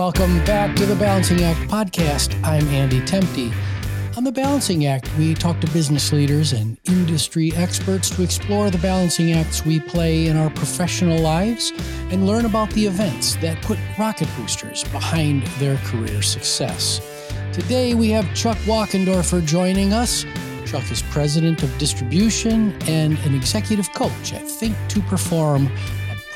Welcome back to the Balancing Act podcast. I'm Andy Temte. On the Balancing Act, we talk to business leaders and industry experts to explore the balancing acts we play in our professional lives and learn about the events that put rocket boosters behind their career success. Today, we have Chuck Wachendorfer joining us. Chuck is president of distribution and an executive coach at Think to Perform,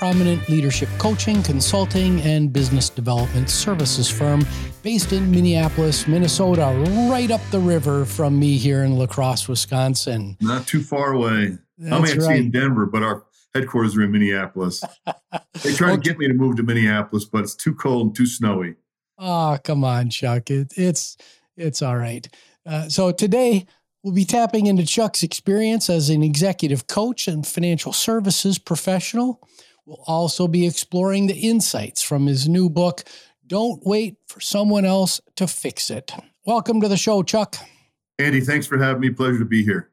prominent leadership coaching, consulting, and business development services firm based in Minneapolis, Minnesota, right up the river from me here in La Crosse, Wisconsin. Not too far away. That's I'm actually right. in Denver, but our headquarters are in Minneapolis. they try okay. to get me to move to Minneapolis, but it's too cold and too snowy. Oh, come on, Chuck. It, it's it's all right. Uh, so today we'll be tapping into Chuck's experience as an executive coach and financial services professional. We'll also be exploring the insights from his new book, Don't Wait for Someone Else to Fix It. Welcome to the show, Chuck. Andy, thanks for having me. Pleasure to be here.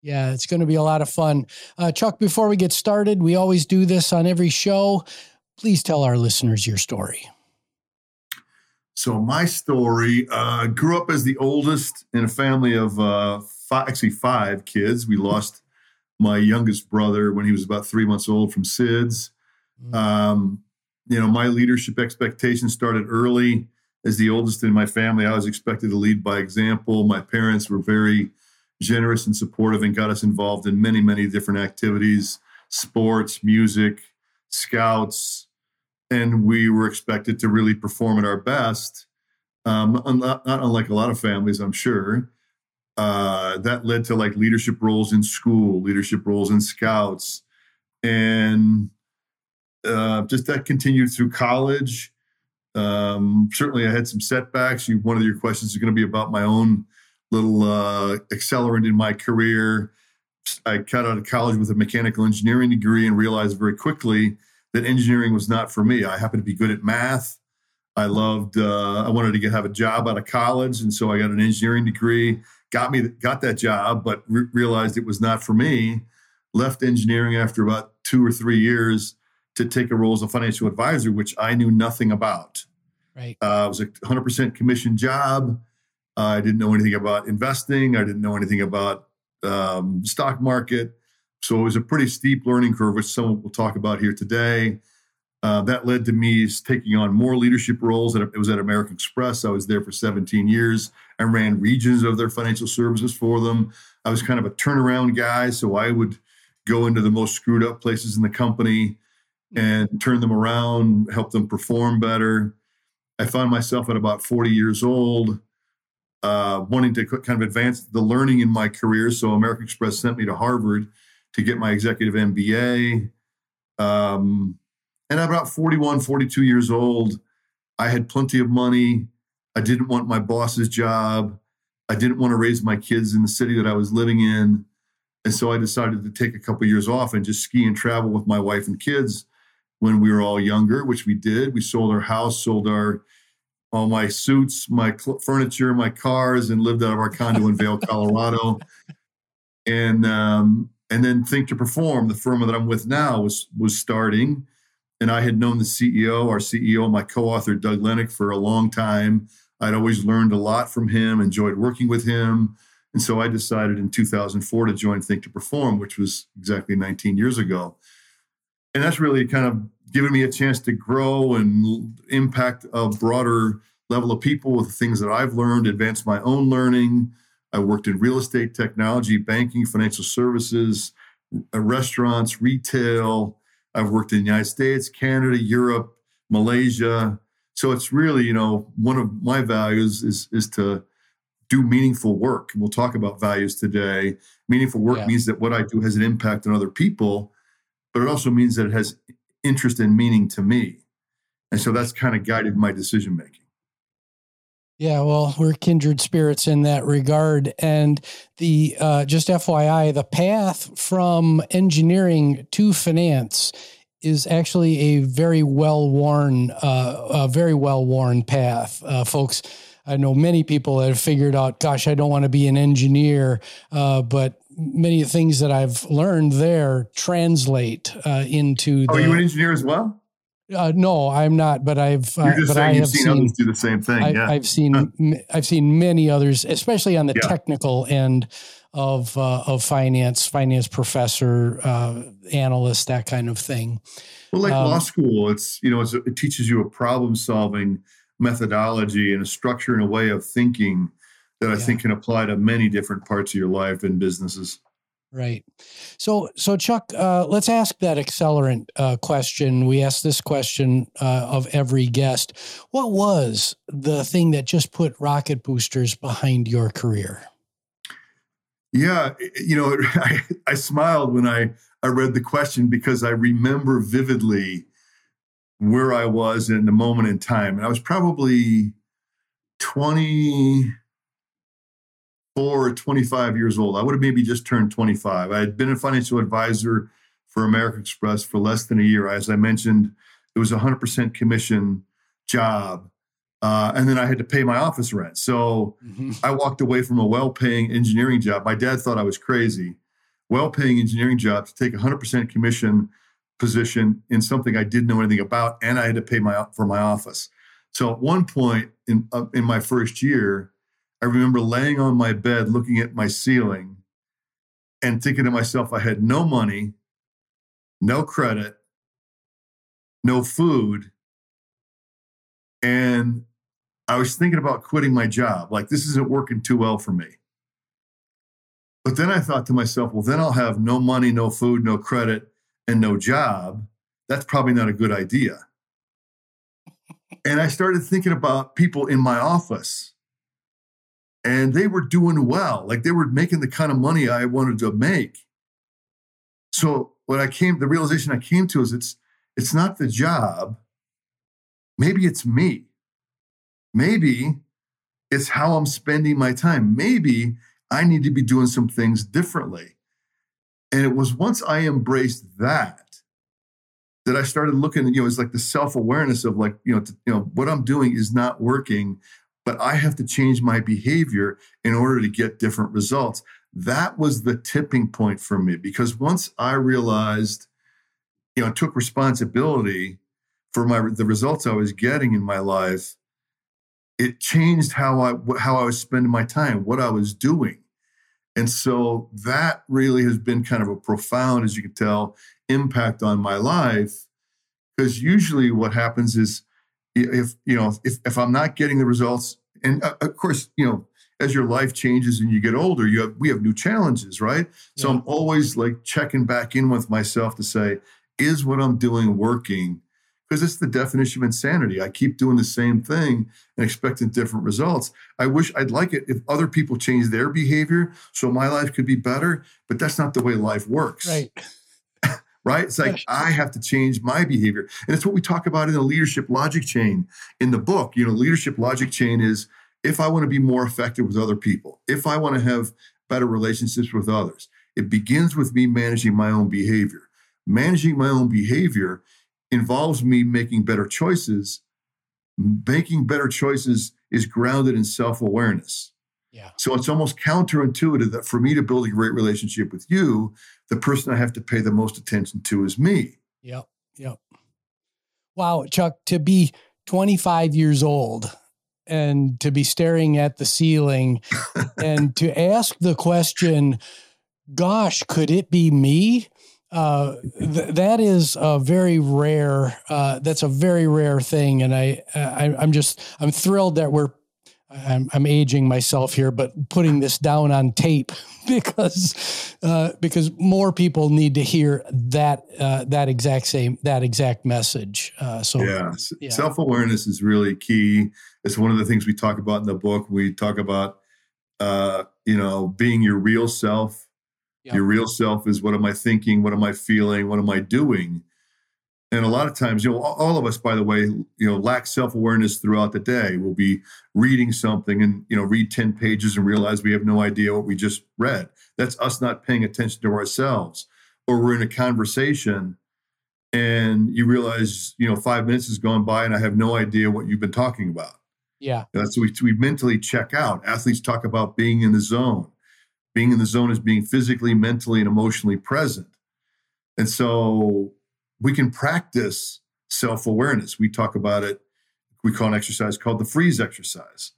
Yeah, it's going to be a lot of fun. Uh, Chuck, before we get started, we always do this on every show. Please tell our listeners your story. So, my story uh, grew up as the oldest in a family of uh, five, actually five kids. We lost my youngest brother when he was about three months old from SIDS. Mm. Um, you know, my leadership expectations started early. As the oldest in my family, I was expected to lead by example. My parents were very generous and supportive and got us involved in many, many different activities sports, music, scouts. And we were expected to really perform at our best. Um, not, not unlike a lot of families, I'm sure. Uh, that led to like leadership roles in school, leadership roles in scouts. And uh, just that continued through college. Um, certainly, I had some setbacks. You, one of your questions is going to be about my own little uh, accelerant in my career. I cut out of college with a mechanical engineering degree and realized very quickly that engineering was not for me. I happened to be good at math. I loved. Uh, I wanted to get have a job out of college, and so I got an engineering degree. Got me got that job, but re- realized it was not for me. Left engineering after about two or three years to take a role as a financial advisor, which I knew nothing about. Right. Uh, it was a 100% commission job. Uh, I didn't know anything about investing. I didn't know anything about um, stock market. So it was a pretty steep learning curve, which some will talk about here today. Uh, that led to me taking on more leadership roles. It was at American Express. I was there for 17 years. I ran regions of their financial services for them. I was kind of a turnaround guy, so I would go into the most screwed up places in the company and turn them around, help them perform better. I found myself at about 40 years old, uh, wanting to kind of advance the learning in my career. So American Express sent me to Harvard to get my executive MBA. Um, and at about 41, 42 years old, I had plenty of money. I didn't want my boss's job. I didn't want to raise my kids in the city that I was living in. And so I decided to take a couple years off and just ski and travel with my wife and kids when we were all younger, which we did. We sold our house, sold our all my suits, my cl- furniture, my cars, and lived out of our condo in Vail, Colorado. And um, and then Think to Perform, the firm that I'm with now, was was starting, and I had known the CEO, our CEO, my co-author Doug Lennick, for a long time. I'd always learned a lot from him, enjoyed working with him, and so I decided in 2004 to join Think to Perform, which was exactly 19 years ago. And that's really kind of given me a chance to grow and impact a broader level of people with things that I've learned, advance my own learning. I worked in real estate, technology, banking, financial services, uh, restaurants, retail. I've worked in the United States, Canada, Europe, Malaysia. So it's really, you know, one of my values is is to do meaningful work. And we'll talk about values today. Meaningful work yeah. means that what I do has an impact on other people, but it also means that it has interest and meaning to me. And so that's kind of guided my decision making. Yeah, well, we're kindred spirits in that regard. And the uh, just FYI, the path from engineering to finance is actually a very well worn, uh, a very well worn path, uh, folks. I know many people that have figured out, gosh, I don't want to be an engineer, uh, but many things that I've learned there translate uh, into. Oh, the, are you an engineer as well? Uh, no, I'm not, but I've uh, but I have seen, seen do the same thing. I, yeah. I've seen I've seen many others, especially on the yeah. technical end of uh, of finance, finance professor, uh, analyst, that kind of thing. Well, like um, law school, it's you know it's, it teaches you a problem solving methodology and a structure and a way of thinking that I yeah. think can apply to many different parts of your life and businesses. Right. So, so Chuck, uh, let's ask that accelerant uh, question. We ask this question uh, of every guest. What was the thing that just put rocket boosters behind your career? Yeah, you know, I, I smiled when I I read the question because I remember vividly where I was in the moment in time, and I was probably twenty or 25 years old. I would have maybe just turned 25. I had been a financial advisor for American Express for less than a year. As I mentioned, it was a 100% commission job. Uh, and then I had to pay my office rent. So mm-hmm. I walked away from a well paying engineering job. My dad thought I was crazy. Well paying engineering job to take a 100% commission position in something I didn't know anything about. And I had to pay my, for my office. So at one point in, uh, in my first year, I remember laying on my bed looking at my ceiling and thinking to myself, I had no money, no credit, no food. And I was thinking about quitting my job. Like, this isn't working too well for me. But then I thought to myself, well, then I'll have no money, no food, no credit, and no job. That's probably not a good idea. and I started thinking about people in my office and they were doing well. Like they were making the kind of money I wanted to make. So what I came, the realization I came to is it's it's not the job. Maybe it's me. Maybe it's how I'm spending my time. Maybe I need to be doing some things differently. And it was once I embraced that that I started looking, you know, it's like the self-awareness of like, you know, you know, what I'm doing is not working but I have to change my behavior in order to get different results. That was the tipping point for me because once I realized, you know, took responsibility for my the results I was getting in my life, it changed how I how I was spending my time, what I was doing. And so that really has been kind of a profound, as you can tell, impact on my life. Because usually what happens is if you know if, if i'm not getting the results and uh, of course you know as your life changes and you get older you have we have new challenges right? So i'm always like checking back in with myself to say is what i'm doing working? Because it's the definition of insanity. I keep doing the same thing and expecting different results. I wish i'd like it if other people change their behavior so my life could be better but that's not the way life works. Right right? It's like I have to change my behavior. And it's what we talk about in the leadership logic chain in the book. You know, leadership logic chain is if I want to be more effective with other people, if I want to have better relationships with others, it begins with me managing my own behavior. Managing my own behavior involves me making better choices. Making better choices is grounded in self awareness. Yeah. So it's almost counterintuitive that for me to build a great relationship with you, the person I have to pay the most attention to is me. Yep. Yep. Wow, Chuck, to be 25 years old and to be staring at the ceiling and to ask the question, gosh, could it be me? Uh, th- that is a very rare. Uh, that's a very rare thing, and I, I, I'm just, I'm thrilled that we're I'm, I'm, aging myself here, but putting this down on tape because uh, because more people need to hear that uh, that exact same that exact message. Uh, so yeah, yeah. self awareness is really key. It's one of the things we talk about in the book. We talk about uh, you know being your real self. Yep. Your real self is what am I thinking? What am I feeling? What am I doing? And a lot of times, you know, all of us, by the way, you know, lack self awareness throughout the day. We'll be reading something and, you know, read 10 pages and realize we have no idea what we just read. That's us not paying attention to ourselves. Or we're in a conversation and you realize, you know, five minutes has gone by and I have no idea what you've been talking about. Yeah. That's so we, we mentally check out. Athletes talk about being in the zone. Being in the zone is being physically, mentally, and emotionally present. And so we can practice self awareness. We talk about it, we call an exercise called the freeze exercise.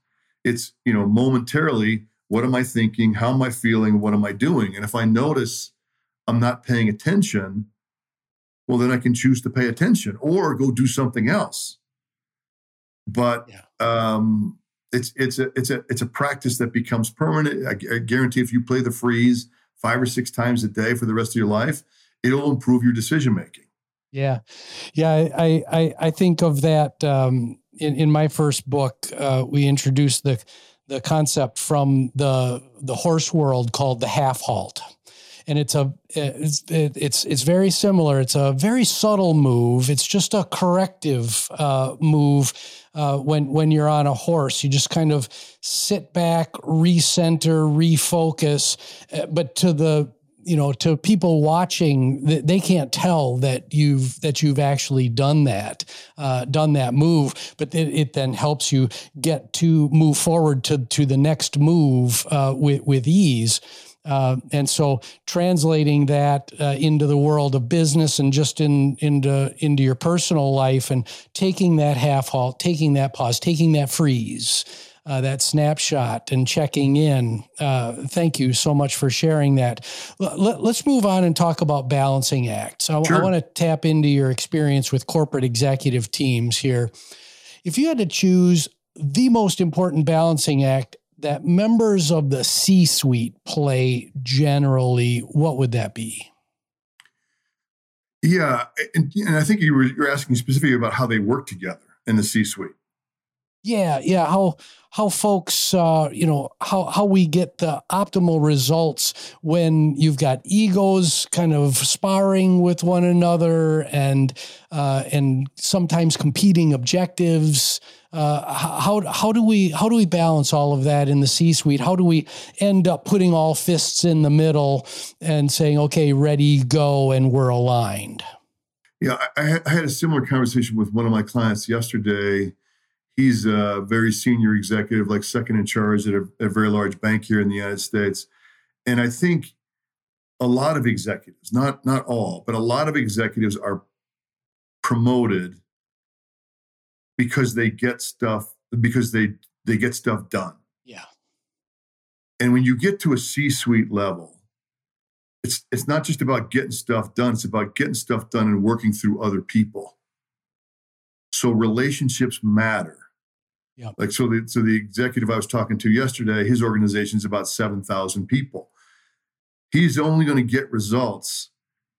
It's, you know, momentarily, what am I thinking? How am I feeling? What am I doing? And if I notice I'm not paying attention, well, then I can choose to pay attention or go do something else. But yeah. um, it's it's a it's a it's a practice that becomes permanent. I, I guarantee if you play the freeze five or six times a day for the rest of your life, it'll improve your decision making. Yeah, yeah. I I I think of that um, in in my first book. Uh, we introduced the the concept from the the horse world called the half halt and it's a it's it's it's very similar. It's a very subtle move. It's just a corrective uh, move uh, when when you're on a horse. You just kind of sit back, recenter, refocus. Uh, but to the you know to people watching they can't tell that you've that you've actually done that uh, done that move but it, it, then helps you get to move forward to to the next move uh, with with ease. Uh, and so translating that uh, into the world of business and just in into into your personal life and taking that half halt, taking that pause, taking that freeze, uh, that snapshot and checking in. Uh, thank you so much for sharing that. L- let's move on and talk about balancing acts. I, sure. I want to tap into your experience with corporate executive teams here. If you had to choose the most important balancing act that members of the C suite play generally, what would that be? Yeah, and, and I think you were you're asking specifically about how they work together in the C suite. Yeah, yeah. How how folks, uh, you know, how how we get the optimal results when you've got egos kind of sparring with one another, and uh, and sometimes competing objectives. Uh, how how do we how do we balance all of that in the C-suite? How do we end up putting all fists in the middle and saying, "Okay, ready, go," and we're aligned? Yeah, I, I had a similar conversation with one of my clients yesterday he's a very senior executive, like second in charge at a, a, very large bank here in the United States. And I think a lot of executives, not not all, but a lot of executives are promoted because they get stuff because they they get stuff done. Yeah. And when you get to a C-suite level, it's it's not just about getting stuff done, it's about getting stuff done and working through other people. So relationships matter. Yeah. Like so the so the executive I was talking to yesterday, his organization is about 7,000 people. He's only going to get results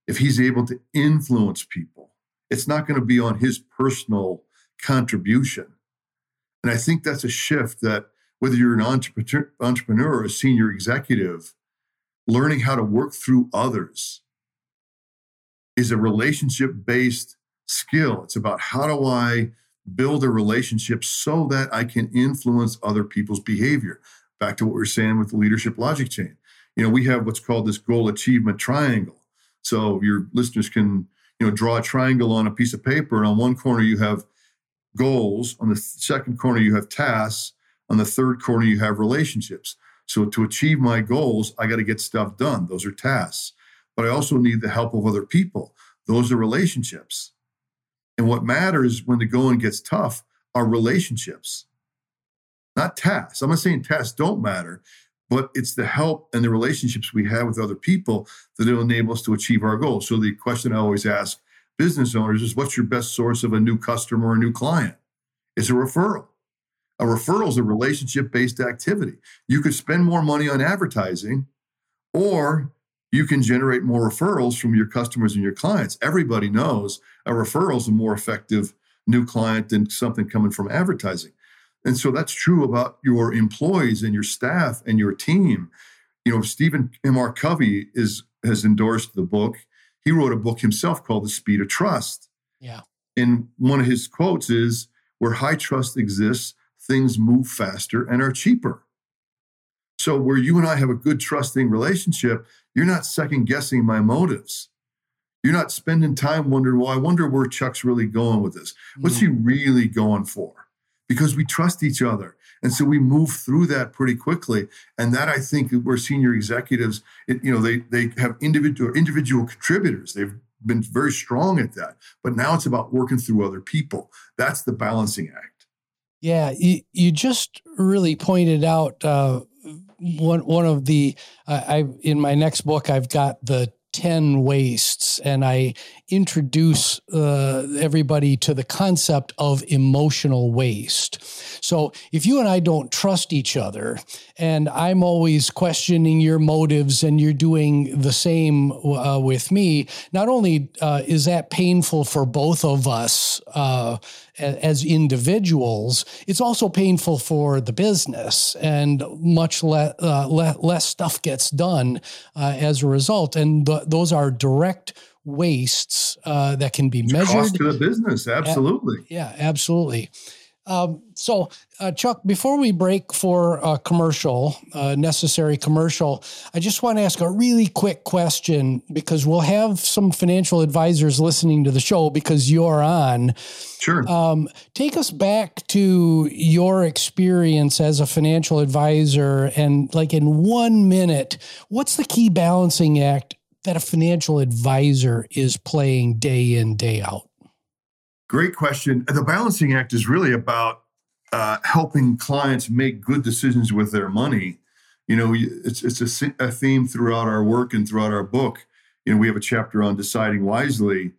if he's able to influence people. It's not going to be on his personal contribution. And I think that's a shift that whether you're an entrepreneur, entrepreneur or a senior executive, learning how to work through others is a relationship based skill. It's about how do I build a relationship so that I can influence other people's behavior. Back to what we are saying with the leadership logic chain. You know, we have what's called this goal achievement triangle. So your listeners can, you know, draw a triangle on a piece of paper, and on one corner you have goals, on the second corner you have tasks, on the third corner you have relationships. So to achieve my goals, I got to get stuff done. Those are tasks. But I also need the help of other people. Those are relationships. And what matters when the going gets tough are relationships, not tasks. I'm not saying tasks don't matter, but it's the help and the relationships we have with other people that will enable us to achieve our goals. So the question I always ask business owners is what's your best source of a new customer or a new client? It's a referral. A referral is a relationship based activity. You could spend more money on advertising, or you can generate more referrals from your customers and your clients. Everybody knows a referral is a more effective new client than something coming from advertising. And so that's true about your employees and your staff and your team. You know, Stephen M.R. Covey is has endorsed the book. He wrote a book himself called The Speed of Trust. Yeah. And one of his quotes is where high trust exists, things move faster and are cheaper. So, where you and I have a good trusting relationship, you're not second guessing my motives. You're not spending time wondering, well, I wonder where Chuck's really going with this. What's he really going for? Because we trust each other. And so we move through that pretty quickly. And that I think where senior executives, it, you know, they they have individual individual contributors. They've been very strong at that. But now it's about working through other people. That's the balancing act. Yeah, you, you just really pointed out uh, one one of the uh, I in my next book I've got the 10 wastes and I introduce uh, everybody to the concept of emotional waste. So if you and I don't trust each other and I'm always questioning your motives and you're doing the same uh, with me, not only uh, is that painful for both of us uh, as individuals, it's also painful for the business, and much le- uh, le- less stuff gets done uh, as a result. And th- those are direct wastes uh, that can be measured. Cost to the business, absolutely. yeah, absolutely. Um, so, uh, Chuck, before we break for a commercial, uh, necessary commercial, I just want to ask a really quick question because we'll have some financial advisors listening to the show because you're on. Sure. Um, take us back to your experience as a financial advisor and, like, in one minute, what's the key balancing act that a financial advisor is playing day in, day out? Great question. The balancing act is really about uh, helping clients make good decisions with their money. You know, it's it's a, a theme throughout our work and throughout our book. You know, we have a chapter on deciding wisely.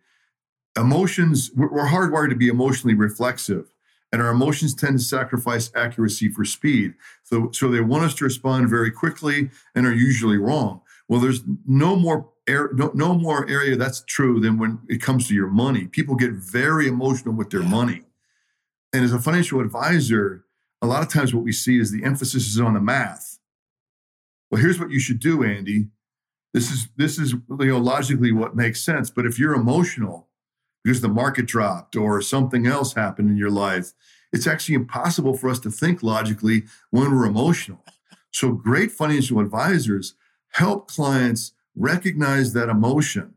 Emotions, we're hardwired to be emotionally reflexive, and our emotions tend to sacrifice accuracy for speed. So, so they want us to respond very quickly and are usually wrong. Well, there's no more no, no more area that's true than when it comes to your money. People get very emotional with their yeah. money. And as a financial advisor, a lot of times what we see is the emphasis is on the math. Well, here's what you should do, Andy. This is this is you know logically what makes sense. But if you're emotional because the market dropped or something else happened in your life, it's actually impossible for us to think logically when we're emotional. So great financial advisors help clients recognize that emotion.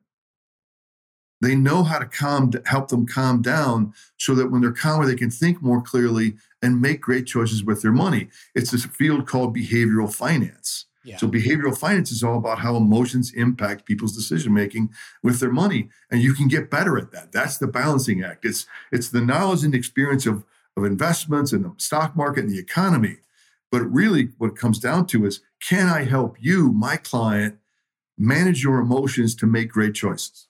They know how to calm, help them calm down so that when they're calmer, they can think more clearly and make great choices with their money. It's this field called behavioral finance. Yeah. So behavioral finance is all about how emotions impact people's decision making with their money, and you can get better at that. That's the balancing act. It's it's the knowledge and experience of of investments and the stock market and the economy. But really, what it comes down to is, can I help you, my client, manage your emotions to make great choices.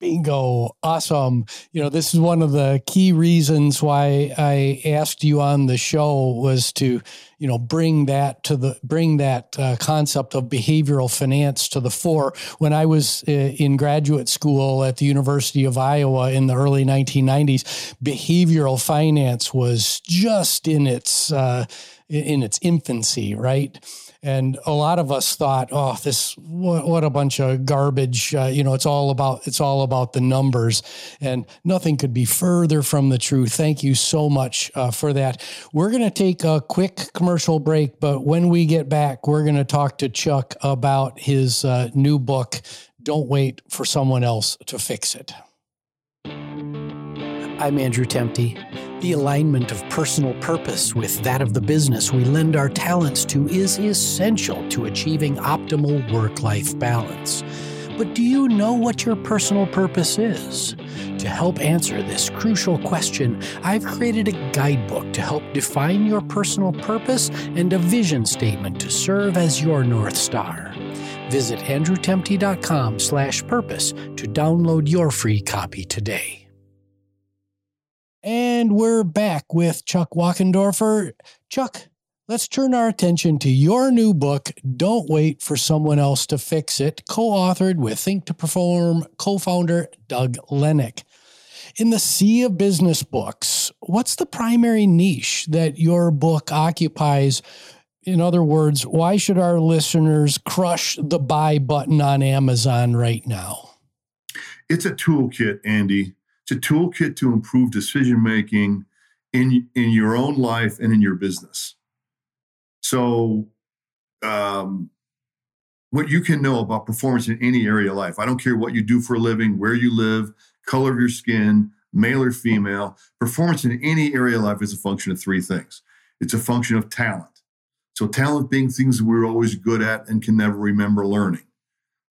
Bingo. Awesome. You know, this is one of the key reasons why I asked you on the show was to, you know, bring that to the, bring that uh, concept of behavioral finance to the fore. When I was uh, in graduate school at the University of Iowa in the early 1990s, behavioral finance was just in its, uh, in its infancy, right? And a lot of us thought, "Oh, this what, what a bunch of garbage!" Uh, you know, it's all about it's all about the numbers, and nothing could be further from the truth. Thank you so much uh, for that. We're going to take a quick commercial break, but when we get back, we're going to talk to Chuck about his uh, new book. Don't wait for someone else to fix it. I'm Andrew Temte. The alignment of personal purpose with that of the business we lend our talents to is essential to achieving optimal work life balance. But do you know what your personal purpose is? To help answer this crucial question, I've created a guidebook to help define your personal purpose and a vision statement to serve as your North Star. Visit andrewtemte.com slash purpose to download your free copy today. And we're back with Chuck Wachendorfer. Chuck, let's turn our attention to your new book, Don't Wait for Someone Else to Fix It, co authored with Think to Perform co founder Doug Lennick. In the sea of business books, what's the primary niche that your book occupies? In other words, why should our listeners crush the buy button on Amazon right now? It's a toolkit, Andy it's a toolkit to improve decision making in in your own life and in your business. So, um, what you can know about performance in any area of life. I don't care what you do for a living, where you live, color of your skin, male or female. Performance in any area of life is a function of three things. It's a function of talent. So, talent being things that we're always good at and can never remember learning.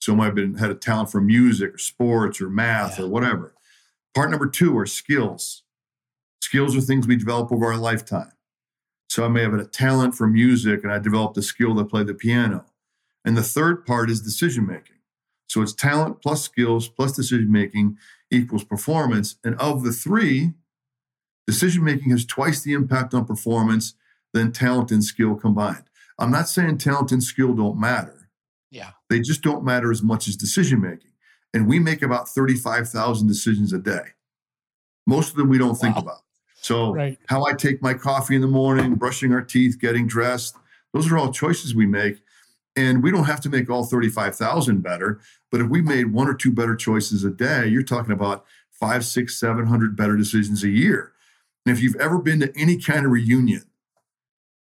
So might have been had a talent for music or sports or math Yeah. or whatever. Part number two are skills. Skills are things we develop over our lifetime. So I may have a talent for music and I developed a skill to play the piano. And the third part is decision making. So it's talent plus skills plus decision making equals performance. And of the three, decision making has twice the impact on performance than talent and skill combined. I'm not saying talent and skill don't matter. Yeah. They just don't matter as much as decision making. And we make about 35,000 decisions a day. Most of them we don't think about. So, Right. how I take my coffee in the morning, brushing our teeth, getting dressed, those are all choices we make. And we don't have to make all 35,000 better. But if we made one or two better choices a day, you're talking about five, six, 700 better decisions a year. And if you've ever been to any kind of reunion,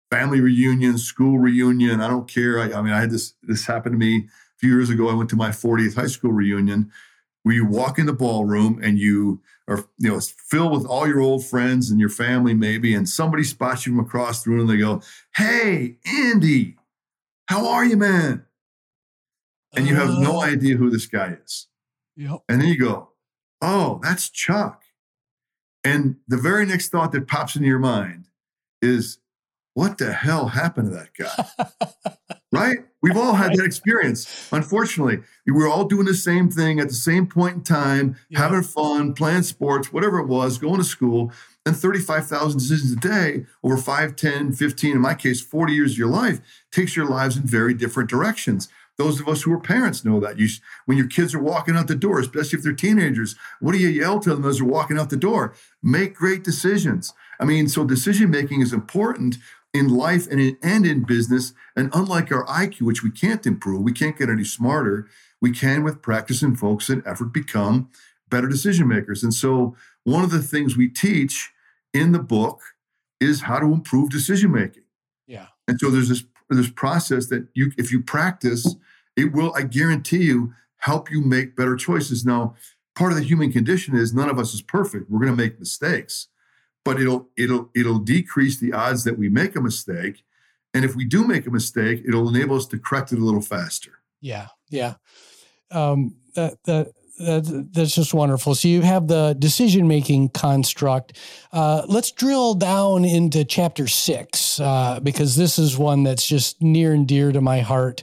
family reunion, school reunion, I don't care. I, I mean, I had this, this happened to me few years ago. I went to my 40th high school reunion where you walk in the ballroom and you are, you know, filled with all your old friends and your family maybe, and somebody spots you from across the room and they go, Hey, Andy, how are you, man? And you have no Uh, idea who this guy is. Yep. And then you go, oh, that's Chuck. And the very next thought that pops into your mind is, what the hell happened to that guy? right? We've all had that experience. Unfortunately, we were all doing the same thing at the same point in time, Yeah. having fun, playing sports, whatever it was, going to school, and 35,000 decisions a day over 5, 10, 15, in my case, 40 years of your life takes your lives in very different directions. Those of us who are parents know that. You, when your kids are walking out the door, especially if they're teenagers, what do you yell to them as they're walking out the door? Make great decisions. I mean, so decision making is important in life and in, and in business. And unlike our IQ, which we can't improve, we can't get any smarter, we can, with practice and focus and effort, become better decision makers. And so, one of the things we teach in the book is how to improve decision making. Yeah. And so there's this this process that you if you practice, it will, I guarantee you, help you make better choices. Now, part of the human condition is none of us is perfect. We're going to make mistakes. But it'll it'll it'll decrease the odds that we make a mistake. And if we do make a mistake, it'll enable us to correct it a little faster. Yeah, yeah. Um, that that that that's just wonderful. So you have the decision making construct. Uh, let's drill down into chapter six uh, because this is one that's just near and dear to my heart.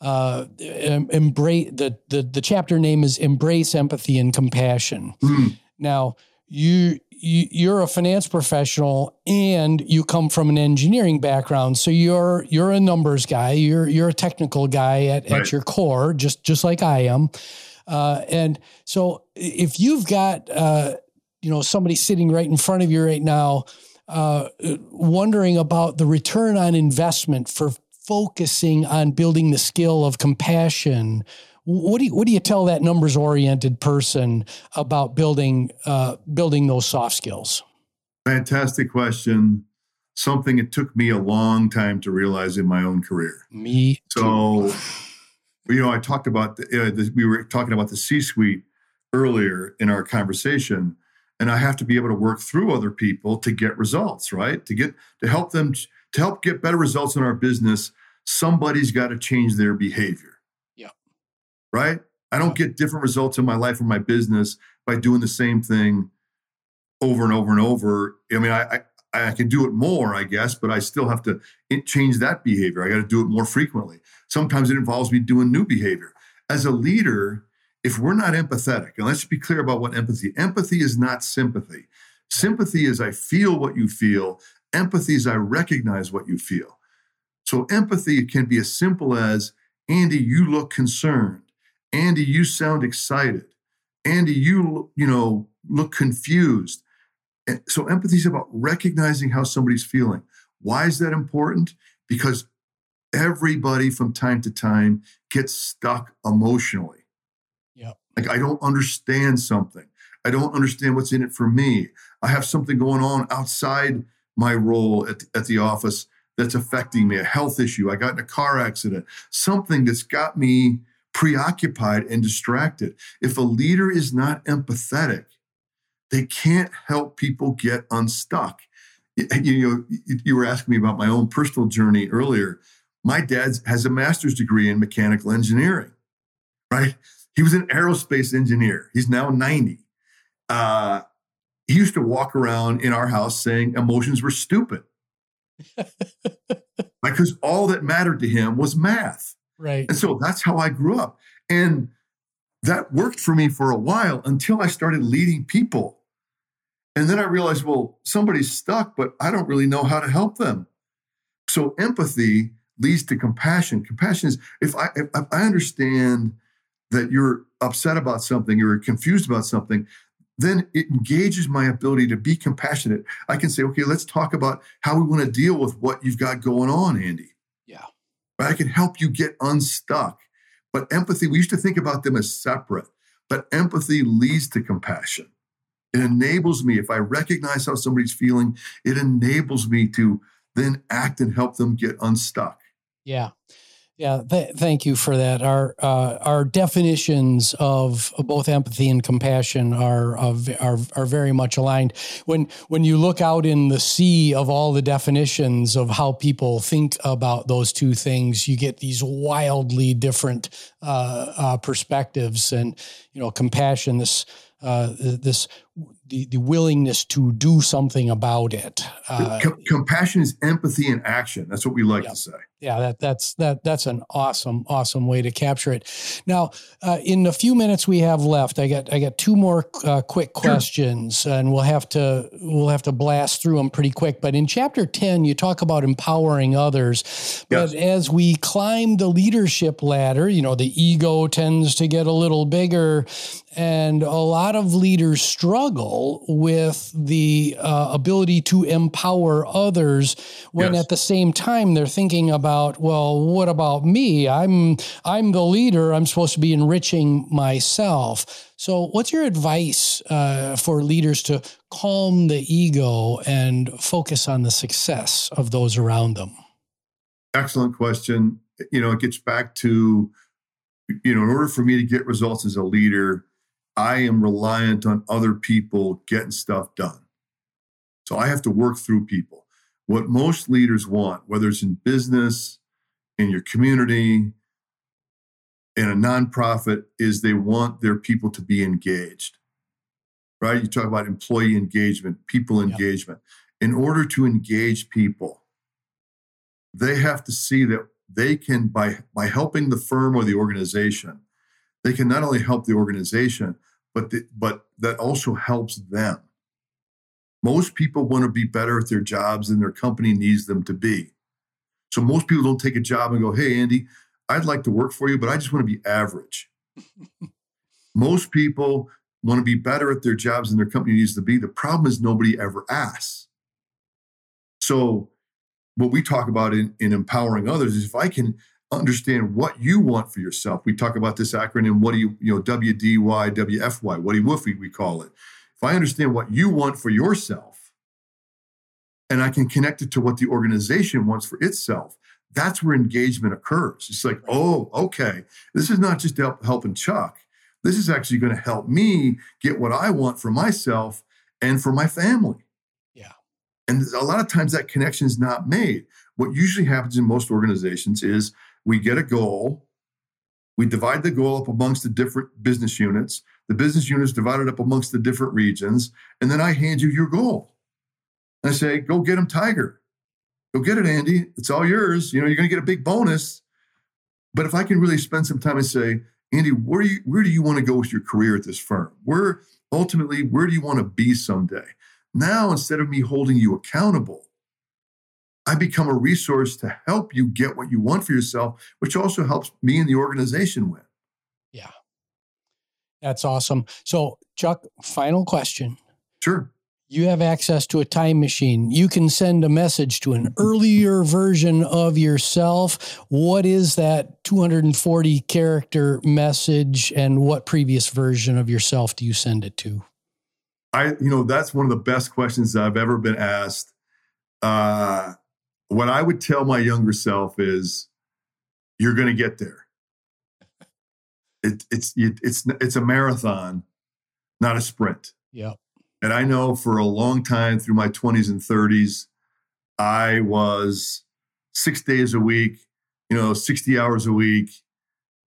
Uh, embrace the, the the chapter name is embrace empathy and compassion. Hmm. Now you. You, you're a finance professional and you come from an engineering background. So you're you're a numbers guy. You're you're a technical guy at, Right. at your core just just like i am. Uh, and so if you've got uh, you know somebody sitting right in front of you right now uh, wondering about the return on investment for focusing on building the skill of compassion what do you what do you tell that numbers oriented person about building uh, building those soft skills Fantastic question. Something it took me a long time to realize in my own career. me So, you know, I talked about the, uh, the, we were talking about the C-suite earlier in our conversation, and I have to be able to work through other people to get results, right? To get to help them to help get better results in our business. Somebody's got to change their behavior. Right. I don't get different results in my life or my business by doing the same thing over and over and over. I mean, I I, I can do it more, I guess, but I still have to change that behavior. I got to do it more frequently. Sometimes it involves me doing new behavior. As a leader, if we're not empathetic, and let's be clear about what empathy. Empathy is not sympathy. Sympathy is I feel what you feel. Empathy is I recognize what you feel. So empathy can be as simple as Andy, you look concerned. Andy, you sound excited. Andy, you you know look confused. And so empathy is about recognizing how somebody's feeling. Why is that important? Because everybody from time to time gets stuck emotionally. Yeah. Like I don't understand something. I don't understand what's in it for me. I have something going on outside my role at, at the office that's affecting me, a health issue. I got in a car accident, something that's got me preoccupied and distracted. If a leader is not empathetic, they can't help people get unstuck. You know, you were asking me about my own personal journey earlier. My dad has a master's degree in mechanical engineering. right? He was an aerospace engineer. He's now 90. Uh, he used to walk around in our house saying emotions were stupid. because all that mattered to him was math. Right. And so that's how I grew up. And that worked for me for a while until I started leading people. And then I realized, well, somebody's stuck, but I don't really know how to help them. So empathy leads to compassion. Compassion is if I if I understand that you're upset about something, you're confused about something, then it engages my ability to be compassionate. I can say, okay, let's talk about how we want to deal with what you've got going on, Andy. Yeah. I can help you get unstuck. But empathy, we used to think about them as separate, but empathy leads to compassion. It enables me, if I recognize how somebody's feeling, it enables me to then act and help them get unstuck. Yeah. Yeah, th- thank you for that. Our uh, our definitions of both empathy and compassion are, are are very much aligned. When when you look out in the sea of all the definitions of how people think about those two things, you get these wildly different uh, uh, perspectives. And you know, compassion, this uh, this the, the willingness to do something about it. Uh, Com- compassion is empathy in action. That's what we like yeah, to say. Yeah, that that's that that's an awesome awesome way to capture it. Now, uh, in the few minutes we have left, I got I got two more uh, quick questions, sure. and we'll have to we'll have to blast through them pretty quick. But in chapter ten, you talk about empowering others. But yes. as we climb the leadership ladder, you know, the ego tends to get a little bigger, and a lot of leaders struggle with the uh, ability to empower others when yes. at the same time they're thinking about, well, what about me? I'm I'm the leader. I'm supposed to be enriching myself. So, what's your advice uh, for leaders to calm the ego and focus on the success of those around them? Excellent question. You know, it gets back to, you know, in order for me to get results as a leader, I am reliant on other people getting stuff done. So I have to work through people. What most leaders want, whether it's in business, in your community, in a nonprofit, is they want their people to be engaged. Right? You talk about employee engagement, people engagement. In order to engage people, they have to see that they can, by, by helping the firm or the organization, they can not only help the organization, but the, but that also helps them. Most people want to be better at their jobs than their company needs them to be. So most people don't take a job and go, "Hey Andy, I'd like to work for you, but I just want to be average." most people want to be better at their jobs than their company needs to be. The problem is nobody ever asks. So what we talk about in, in empowering others is if I can understand what you want for yourself. We talk about this acronym, what do you, you know, WDY, WFY, what do you woofy, we call it. If I understand what you want for yourself and I can connect it to what the organization wants for itself, that's where engagement occurs. It's like, oh, okay, this is not just help, helping Chuck. This is actually going to help me get what I want for myself and for my family. Yeah. And a lot of times that connection is not made. What usually happens in most organizations is we get a goal. We divide the goal up amongst the different business units. The business units divided up amongst the different regions. And then I hand you your goal. And I say, go get him, Tiger. Go get it, Andy. It's all yours. You know, you're going to get a big bonus. But if I can really spend some time and say, Andy, where do you, where do you want to go with your career at this firm? Where ultimately, where do you want to be someday? Now, instead of me holding you accountable, I become a resource to help you get what you want for yourself, which also helps me and the organization win. Yeah. That's awesome. So, Chuck, final question. Sure. You have access to a time machine. You can send a message to an earlier version of yourself. What is that 240 character message and what previous version of yourself do you send it to? I, you know, that's one of the best questions I've ever been asked. Uh, what I would tell my younger self is, you're going to get there. It, it's it's it's a marathon, not a sprint. Yeah. And I know for a long time through my 20s and 30s, I was six days a week, you know, 60 hours a week,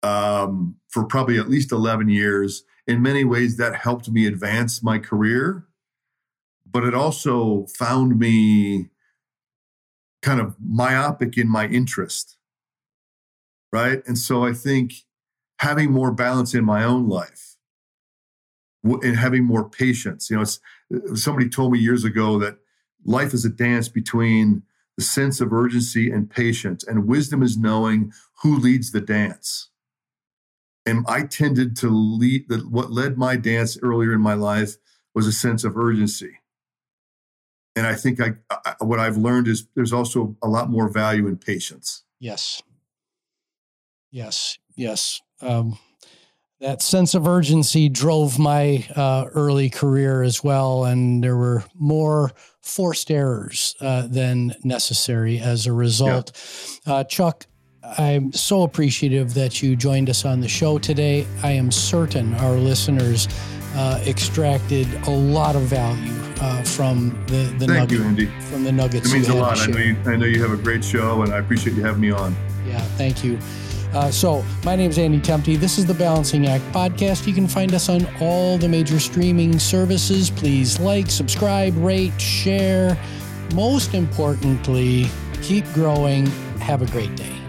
um, for probably at least 11 years. In many ways, that helped me advance my career, but it also found me kind of myopic in my interest. Right. And so I think having more balance in my own life and having more patience, you know, uh, somebody told me years ago that life is a dance between the sense of urgency and patience, and wisdom is knowing who leads the dance. And I tended to lead that what led my dance earlier in my life was a sense of urgency. And I think I, I, what I've learned is there's also a lot more value in patience. Yes. Yes. Yes. Um, that sense of urgency drove my uh, early career as well, and there were more forced errors uh, than necessary as a result. Yeah. Uh, Chuck, I'm so appreciative that you joined us on the show today. I am certain our listeners uh, extracted a lot of value uh, from the, the Thank nugget, you, Andy. from the nuggets. It means a lot. I know you. I know you have a great show, and I appreciate you having me on. Yeah, thank you. Uh, so, my name is Andy Temte. This is the Balancing Act podcast. You can find us on all the major streaming services. Please like, subscribe, rate, share. Most importantly, keep growing. Have a great day.